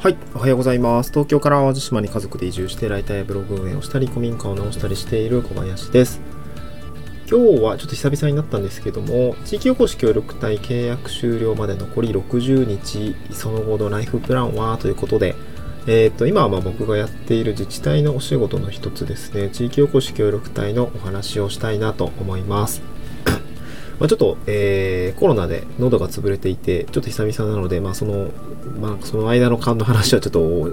はい、おはようございます。東京から淡路島に家族で移住して、ライターやブログ運営をしたり、古民家を直したりしている小林です。今日はちょっと久々になったんですけども、地域おこし協力隊契約終了まで残り60日、その後のライフプランはということで、えー、と今はま僕がやっている自治体のお仕事の一つですね、地域おこし協力隊のお話をしたいなと思います。まあ、ちょっと、えーコロナで喉が潰れていて、ちょっと久々なので、まあ、その、まあ、その間の間の話はちょっと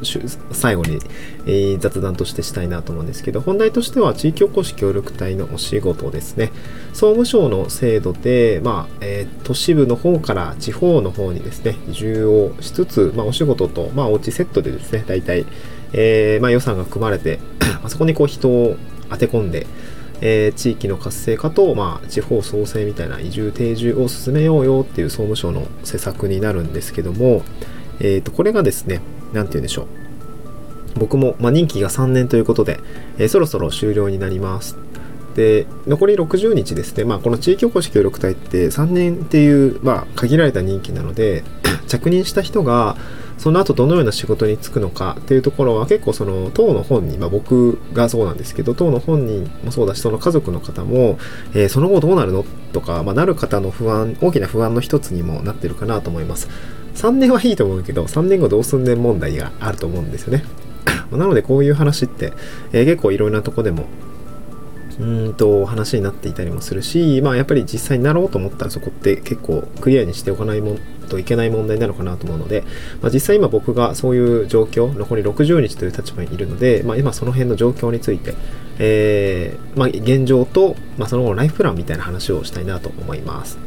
最後に、えー雑談としてしたいなと思うんですけど、本題としては地域おこし協力隊のお仕事ですね。総務省の制度で、まあ、えー都市部の方から地方の方にですね、移住をしつつ、まあ、お仕事と、まあ、お家セットでですね、大体、えーまあ、予算が組まれて、あそこにこう人を当て込んで、えー地域の活性化と、まあ、地方創生みたいな移住定住を進めようよっていう総務省の施策になるんですけども、えー、とこれがですね何て言うんでしょう。僕も、まあ、任期が3年ということで、えーそろそろ終了になります。で残り60日ですね、まあ、この地域おこし協力隊って3年っていう、まあ、限られた任期なので 着任した人がその後どのような仕事に就くのかっていうところは結構その党の本人、まあ、僕がそうなんですけど党の本人もそうだしその家族の方も、えーその後どうなるのとか、まあ、なる方の不安大きな不安の一つにもなってるかなと思います。3年はいいと思うけど3年後どうすんねん問題があると思うんですよね。なのでこういう話って、えー結構いろいろなとこでもうんと話になっていたりもするし、まあ、やっぱり実際になろうと思ったらそこって結構クリアにしておかないもんといけない問題なのかなと思うので、まあ、実際今僕がそういう状況残り60日という立場にいるので、まあ、今その辺の状況について、えーまあ、現状と、ま、その後のライフプランみたいな話をしたいなと思います。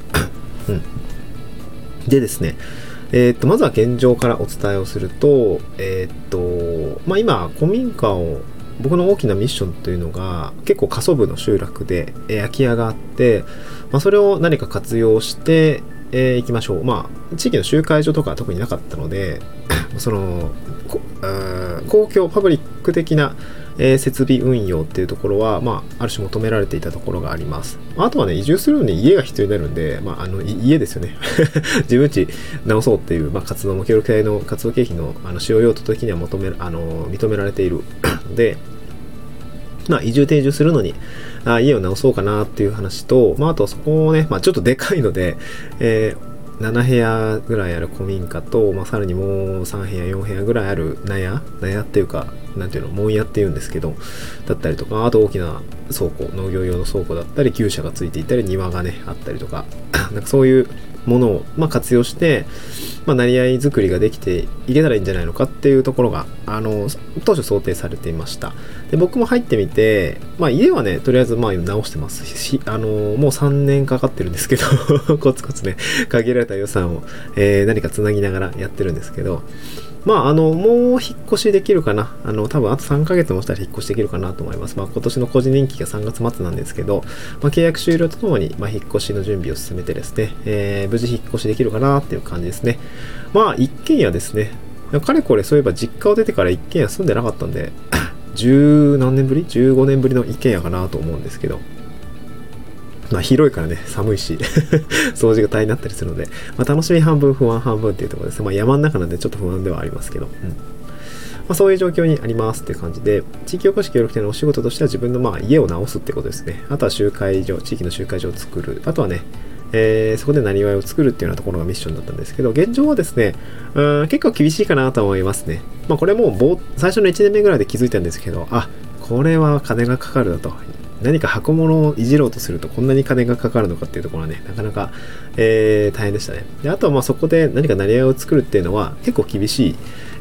うん、でですねえー、とまずは現状からお伝えをすると,、えーとま、今古民家を僕の大きなミッションというのが結構過疎部の集落で空き家があって、まあ、それを何か活用してえー行きましょう。まあ地域の集会所とかは特になかったので その公共パブリック的な、設備運用っていうところは、まあ、ある種求められていたところがあります。あとはね移住するのに家が必要になるんで、まあ、あの家ですよね。自分家直そうっていう、まあ、活動も協力隊の活動経費のあの使用用途的には求めあの認められている。のでまあ、移住定住するのにあ家を直そうかなっていう話と、まあ、あとそこをね、まあ、ちょっとでかいので、えー7部屋ぐらいある古民家と、まあ、さらにもう3部屋4部屋ぐらいある納屋納屋っていうかなんていうの門屋っていうんですけどだったりとかあと大きな倉庫農業用の倉庫だったり牛舎がついていたり庭がねあったりとか なんかそういうものを、まあ、活用して、まあ、なり合い作りができていけたらいいんじゃないのかっていうところがあの当初想定されていました。で僕も入ってみて、まあ、家はねとりあえずまあ直してますしあのもう3年かかってるんですけど コツコツね限られた予算を、えー何かつなぎながらやってるんですけどまあ、あの、もう引っ越しできるかな。あの、多分あと3ヶ月もしたら引っ越しできるかなと思います。まあ、今年の個人人気が3月末なんですけど、まあ、契約終了とともに、まあ、引っ越しの準備を進めてですね、えー無事引っ越しできるかなっていう感じですね。まあ、一軒家ですね。かれこれそういえば実家を出てから一軒家住んでなかったんで、十何年ぶり ?15 年ぶりの一軒家かなと思うんですけど、まあ広いからね、寒いし、掃除が大変になったりするので、まあ楽しみ半分、不安半分っていうところですね。まあ山の中なんでちょっと不安ではありますけど、うん。まあそういう状況にありますっていう感じで、地域おこし協力隊のお仕事としては自分のまあ家を直すってことですね。あとは集会所、地域の集会所を作る。あとはね、えーそこでなりわいを作るっていうようなところがミッションだったんですけど、現状はですね、うん結構厳しいかなと思いますね。まあこれも最初の1年目ぐらいで気づいたんですけど、あ、これは金がかかるだと。何か箱物をいじろうとするとこんなに金がかかるのかっていうところはね、なかなか、えー大変でしたね。であとはまあそこで何かなりわいを作るっていうのは結構厳しい、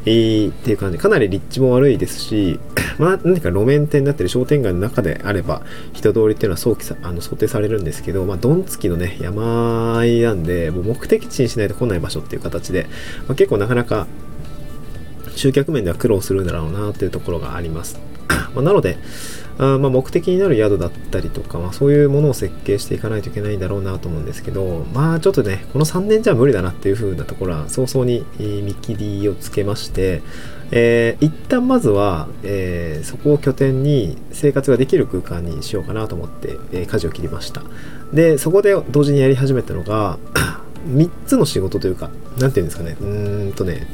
えーっていう感じ。かなり立地も悪いですし、まあ何か路面店だったり商店街の中であれば人通りっていうのは想起さあの想定されるんですけど、まあドン付きのね、山あいなんで、もう目的地にしないと来ない場所っていう形で、まあ、結構なかなか集客面では苦労するんだろうなっていうところがあります。まあなので、あまあ目的になる宿だったりとか、まあ、そういうものを設計していかないといけないんだろうなと思うんですけど、まあちょっとね、この3年じゃ無理だなっていう風なところは早々に見切りをつけまして、えー一旦まずは、えーそこを拠点に生活ができる空間にしようかなと思って、えー舵を切りました。で、そこで同時にやり始めたのが、3つの仕事というか、なんていうんですかね、うーんとね、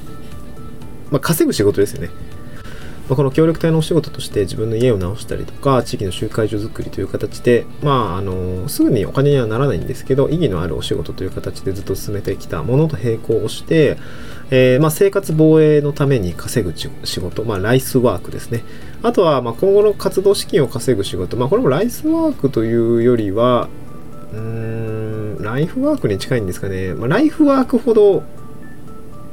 まあ、稼ぐ仕事ですよね。まあ、この協力隊のお仕事として自分の家を直したりとか、地域の集会所づくりという形で、まあ、あの、すぐにお金にはならないんですけど、意義のあるお仕事という形でずっと進めてきたものと並行をして、えー、まあ、生活防衛のために稼ぐ仕事、まあ、ライスワークですね。あとは、ま、今後の活動資金を稼ぐ仕事、まあ、これもライスワークというよりは、うーん、ライフワークに近いんですかね。まあ、ライフワークほど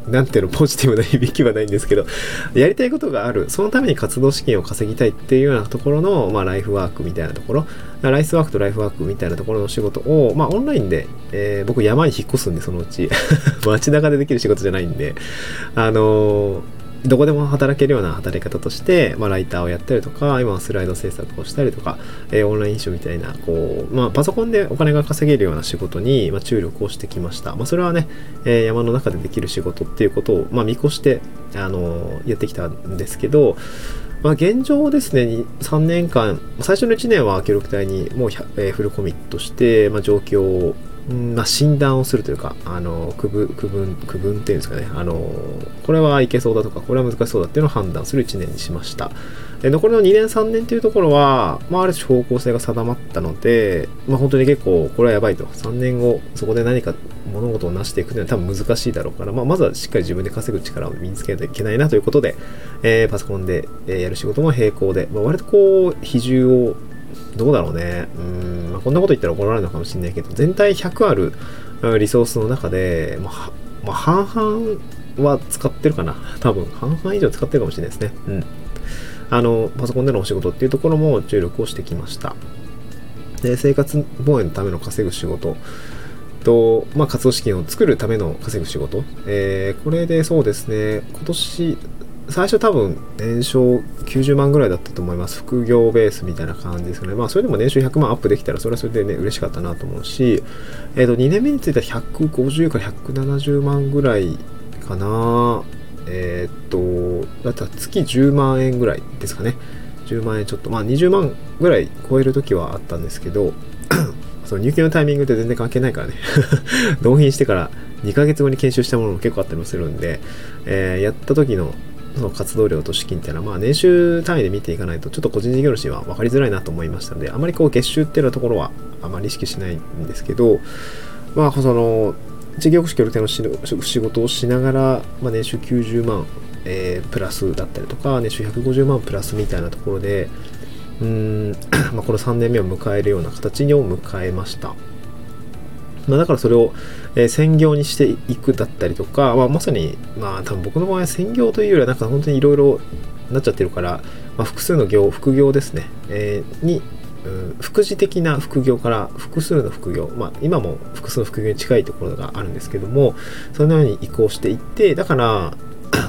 なんていうの、ポジティブな響きはないんですけど、やりたいことがある、そのために活動資金を稼ぎたいっていうようなところの、まあ、ライフワークみたいなところ、ライスワークとライフワークみたいなところの仕事を、まあ、オンラインで、えー、僕山に引っ越すんで、そのうち。街中でできる仕事じゃないんで、あのーどこでも働けるような働き方として、まあ、ライターをやったりとか、今はスライド制作をしたりとか、えー、オンライン書みたいな、こう、まあ、パソコンでお金が稼げるような仕事に、まあ、注力をしてきました。まあ、それはね、えー、山の中でできる仕事っていうことを、まあ、見越して、あのー、やってきたんですけど、まあ、現状ですね、3年間、最初の1年は協力隊にもう、えー、フルコミットして、まあ、状況をんまあ、診断をするというか、あの、区分、区分、区分っていうんですかね、あの、これはいけそうだとか、これは難しそうだっていうのを判断する1年にしました。で残りの2年、3年というところは、まあ、ある種方向性が定まったので、まあ、本当に結構、これはやばいと。3年後、そこで何か物事を成していくというのは多分難しいだろうから、まあ、まずはしっかり自分で稼ぐ力を身につけないといけないなということで、えー、パソコンで、えやる仕事も並行で、まあ、割とこう、比重をどうだろうね。うん、まあ、こんなこと言ったら怒られるのかもしれないけど、全体100あるリソースの中で、まあ、まあ、半々は使ってるかな。多分、半々以上使ってるかもしれないですね。うん。あの、パソコンでのお仕事っていうところも注力をしてきました。で、生活防衛のための稼ぐ仕事と、まあ、活動資金を作るための稼ぐ仕事。えー、これでそうですね、今年、最初多分年商90万ぐらいだったと思います。副業ベースみたいな感じですよね。まあそれでも年収100万アップできたらそれはそれでね、嬉しかったなと思うし、えっ、ー、と2年目については150から170万ぐらいかな。えっ、と、だったら月10万円ぐらいですかね。10万円ちょっと、まあ20万ぐらい超える時はあったんですけど、その入金のタイミングって全然関係ないからね 納品してから2ヶ月後に研修したものも結構あったりもするんで、えー、やった時のの活動量と資金っていうのは、まあ、年収単位で見ていかないと、ちょっと個人事業主は分かりづらいなと思いましたので、あまりこう月収っていうようなところはあまり意識しないんですけど、まあ、その、事業主協力隊の仕事をしながら、まあ、年収90万、えー、プラスだったりとか、年収150万プラスみたいなところで、うん、まあ、この3年目を迎えるような形を迎えました。まあ、だからそれを、えー、専業にしていくだったりとか、まあ、まさに、まあ、多分僕の場合は専業というよりは、なんか本当にいろいろなっちゃってるから、まあ、複数の業、副業ですね、えー、に、うん、副次的な副業から複数の副業、まあ、今も複数の副業に近いところがあるんですけども、そのように移行していって、だから、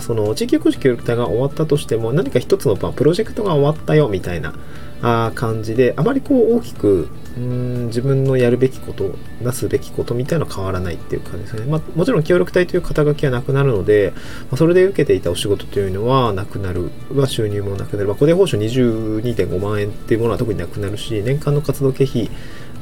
その地域おこし協力隊が終わったとしても、何か一つのプロジェクトが終わったよみたいなあ感じで、あまりこう大きくうん自分のやるべきこと、なすべきことみたいなのは変わらないっていう感じですね。まあ、もちろん協力隊という肩書きはなくなるので、まあ、それで受けていたお仕事というのはなくなる、は収入もなくなる、まあ、固定報酬22.5万円っていうものは特になくなるし、年間の活動経費、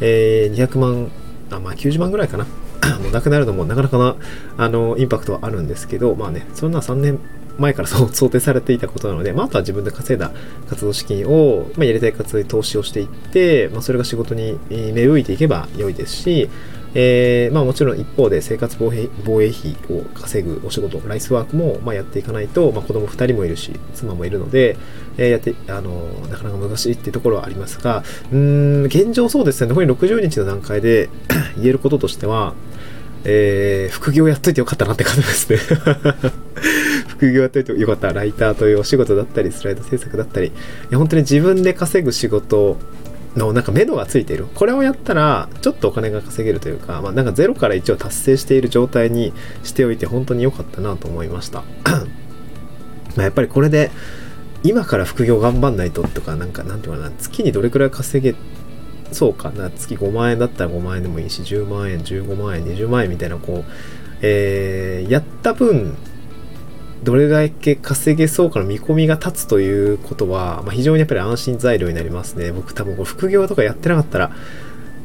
えー、200万、あまあ、90万ぐらいかな。もうなくなるのもなかなかな、あの、インパクトはあるんですけど、まあね、そんな3年前から想定されていたことなので、まあ、あとは自分で稼いだ活動資金を、まあ、やりたい活動に投資をしていって、まあ、それが仕事に芽吹いていけば良いですし、えー、まあもちろん一方で生活防衛防衛費を稼ぐお仕事、ライスワークもまあやっていかないと、まあ、子供2人もいるし、妻もいるので、えー、やって、あの、なかなか難しいっていうところはありますが、うん、現状そうですね、残り60日の段階で 言えることとしては、えー、副業やっといてよかったなって感じですね。副業やっといてよかった。ライターというお仕事だったり、スライド制作だったり、いや本当に自分で稼ぐ仕事のなんか目処がついている。これをやったら、ちょっとお金が稼げるというか、まあなんか0から1を達成している状態にしておいて本当に良かったなと思いました。まやっぱりこれで、今から副業頑張んないととか、なんかなんていうかな、月にどれくらい稼げそうかな、月5万円だったら5万円でもいいし、10万円、15万円、20万円みたいな、こう、えー、やった分、どれだけ稼げそうかの見込みが立つということは、まあ、非常にやっぱり安心材料になりますね。僕多分こう副業とかやってなかったら、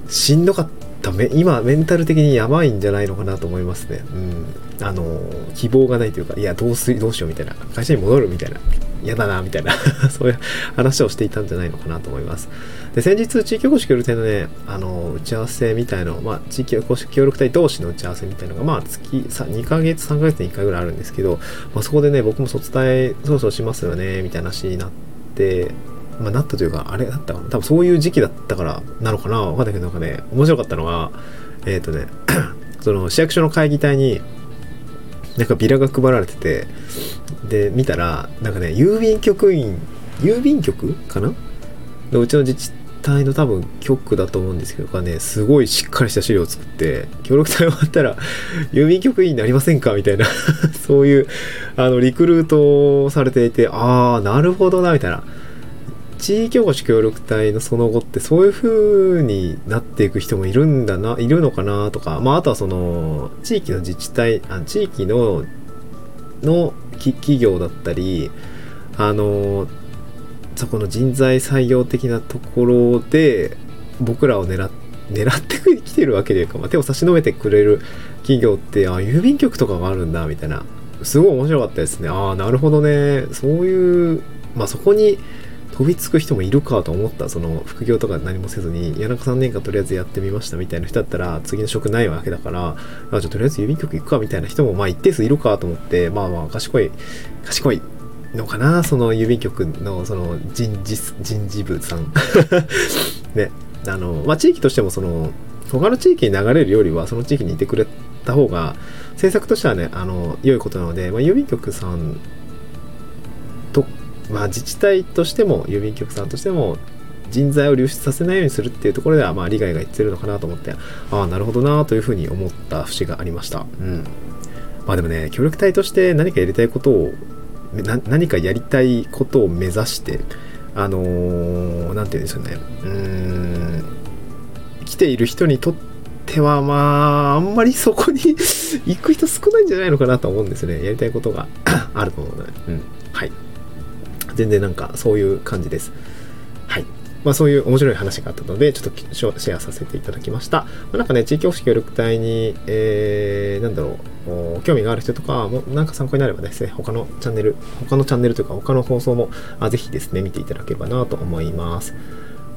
しんどかった。今、メンタル的にやばいんじゃないのかなと思いますね。うん。あの、希望がないというか、いや、どうす、どうしようみたいな、会社に戻るみたいな、嫌だな、みたいな そういう話をしていたんじゃないのかなと思います。で、先日、地域おこし協力隊のね、あの、打ち合わせみたいの、まあ、地域おこし協力隊同士の打ち合わせみたいのが、まあ、月、さ2ヶ月、3ヶ月に1回ぐらいあるんですけど、まあ、そこでね、僕も卒隊、そろそろしますよね、みたいな話になって、まあ、なったというか、あれだったかな。多分そういう時期だったからなのかな。わかんないけど、なんかね、面白かったのは、えっ、ー、とね、その市役所の会議体に、なんかビラが配られてて、で、見たら、なんかね、郵便局員、郵便局かな？でうちの自治体の多分局だと思うんですけどが、ね、すごいしっかりした資料を作って、協力隊終わったら、郵便局員になりませんか？みたいな そういう、あの、リクルートされていて、ああ、なるほどな、みたいな。地域おこし協力隊のその後ってそういう風になっていく人もいるんだな、いるのかなとか、まああとはその地域の自治体、あ地域のの企業だったり、あの、そこの人材採用的なところで僕らを狙って、狙ってきてるわけというか、まあ、手を差し伸べてくれる企業って、あ、郵便局とかがあるんだ、みたいな。すごい面白かったですね。ああ、なるほどね。そういう、まあそこに、飛びつく人もいるかと思った。その、副業とか何もせずに、谷中3年間とりあえずやってみましたみたいな人だったら、次の職ないわけだから、じゃとりあえず郵便局行くかみたいな人も、まあ一定数いるかと思って、まあまあ、賢い、賢いのかな、その郵便局の、その人事、人事部さん。ね。あの、まあ地域としてもその、他の地域に流れるよりは、その地域にいてくれた方が、政策としてはね、あの、良いことなので、まあ、郵便局さんまあ、自治体としても郵便局さんとしても人材を流出させないようにするっていうところでは、まあ、利害が言ってるのかなと思って、ああ、なるほどなというふうに思った節がありました。うん。まあでもね、協力隊として何かやりたいことを、何かやりたいことを目指して、あのー、て言うんですよね。うん、来ている人にとっては、まあ、あんまりそこに 行く人少ないんじゃないのかなと思うんですね。やりたいことが あると思うので。うん。はい。全然なんかそういう感じです。はい。まあそういう面白い話があったので、ちょっとシェアさせていただきました。まあ、なんかね、地域おこし協力隊に、えー、なんだろう、興味がある人とかも、なんか参考になればですね、他のチャンネル、他のチャンネルというか他の放送も、あぜひですね、見ていただければなと思います。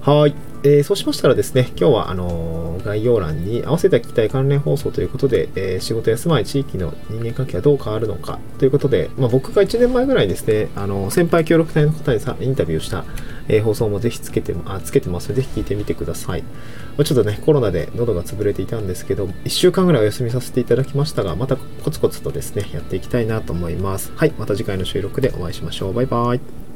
はい。えー、そうしましたらですね、今日はあのー、概要欄に合わせて聞きたい関連放送ということで、えー、仕事や住まい地域の人間関係はどう変わるのかということで、まあ、僕が1年前ぐらいですね、あの先輩協力隊の方にさインタビューした、え放送もぜひつけてあつけてますので、ぜひ聞いてみてください。まあ、ちょっとね、コロナで喉が潰れていたんですけど、1週間ぐらいお休みさせていただきましたが、またコツコツとですね、やっていきたいなと思います。はい、また次回の収録でお会いしましょう。バイバイ。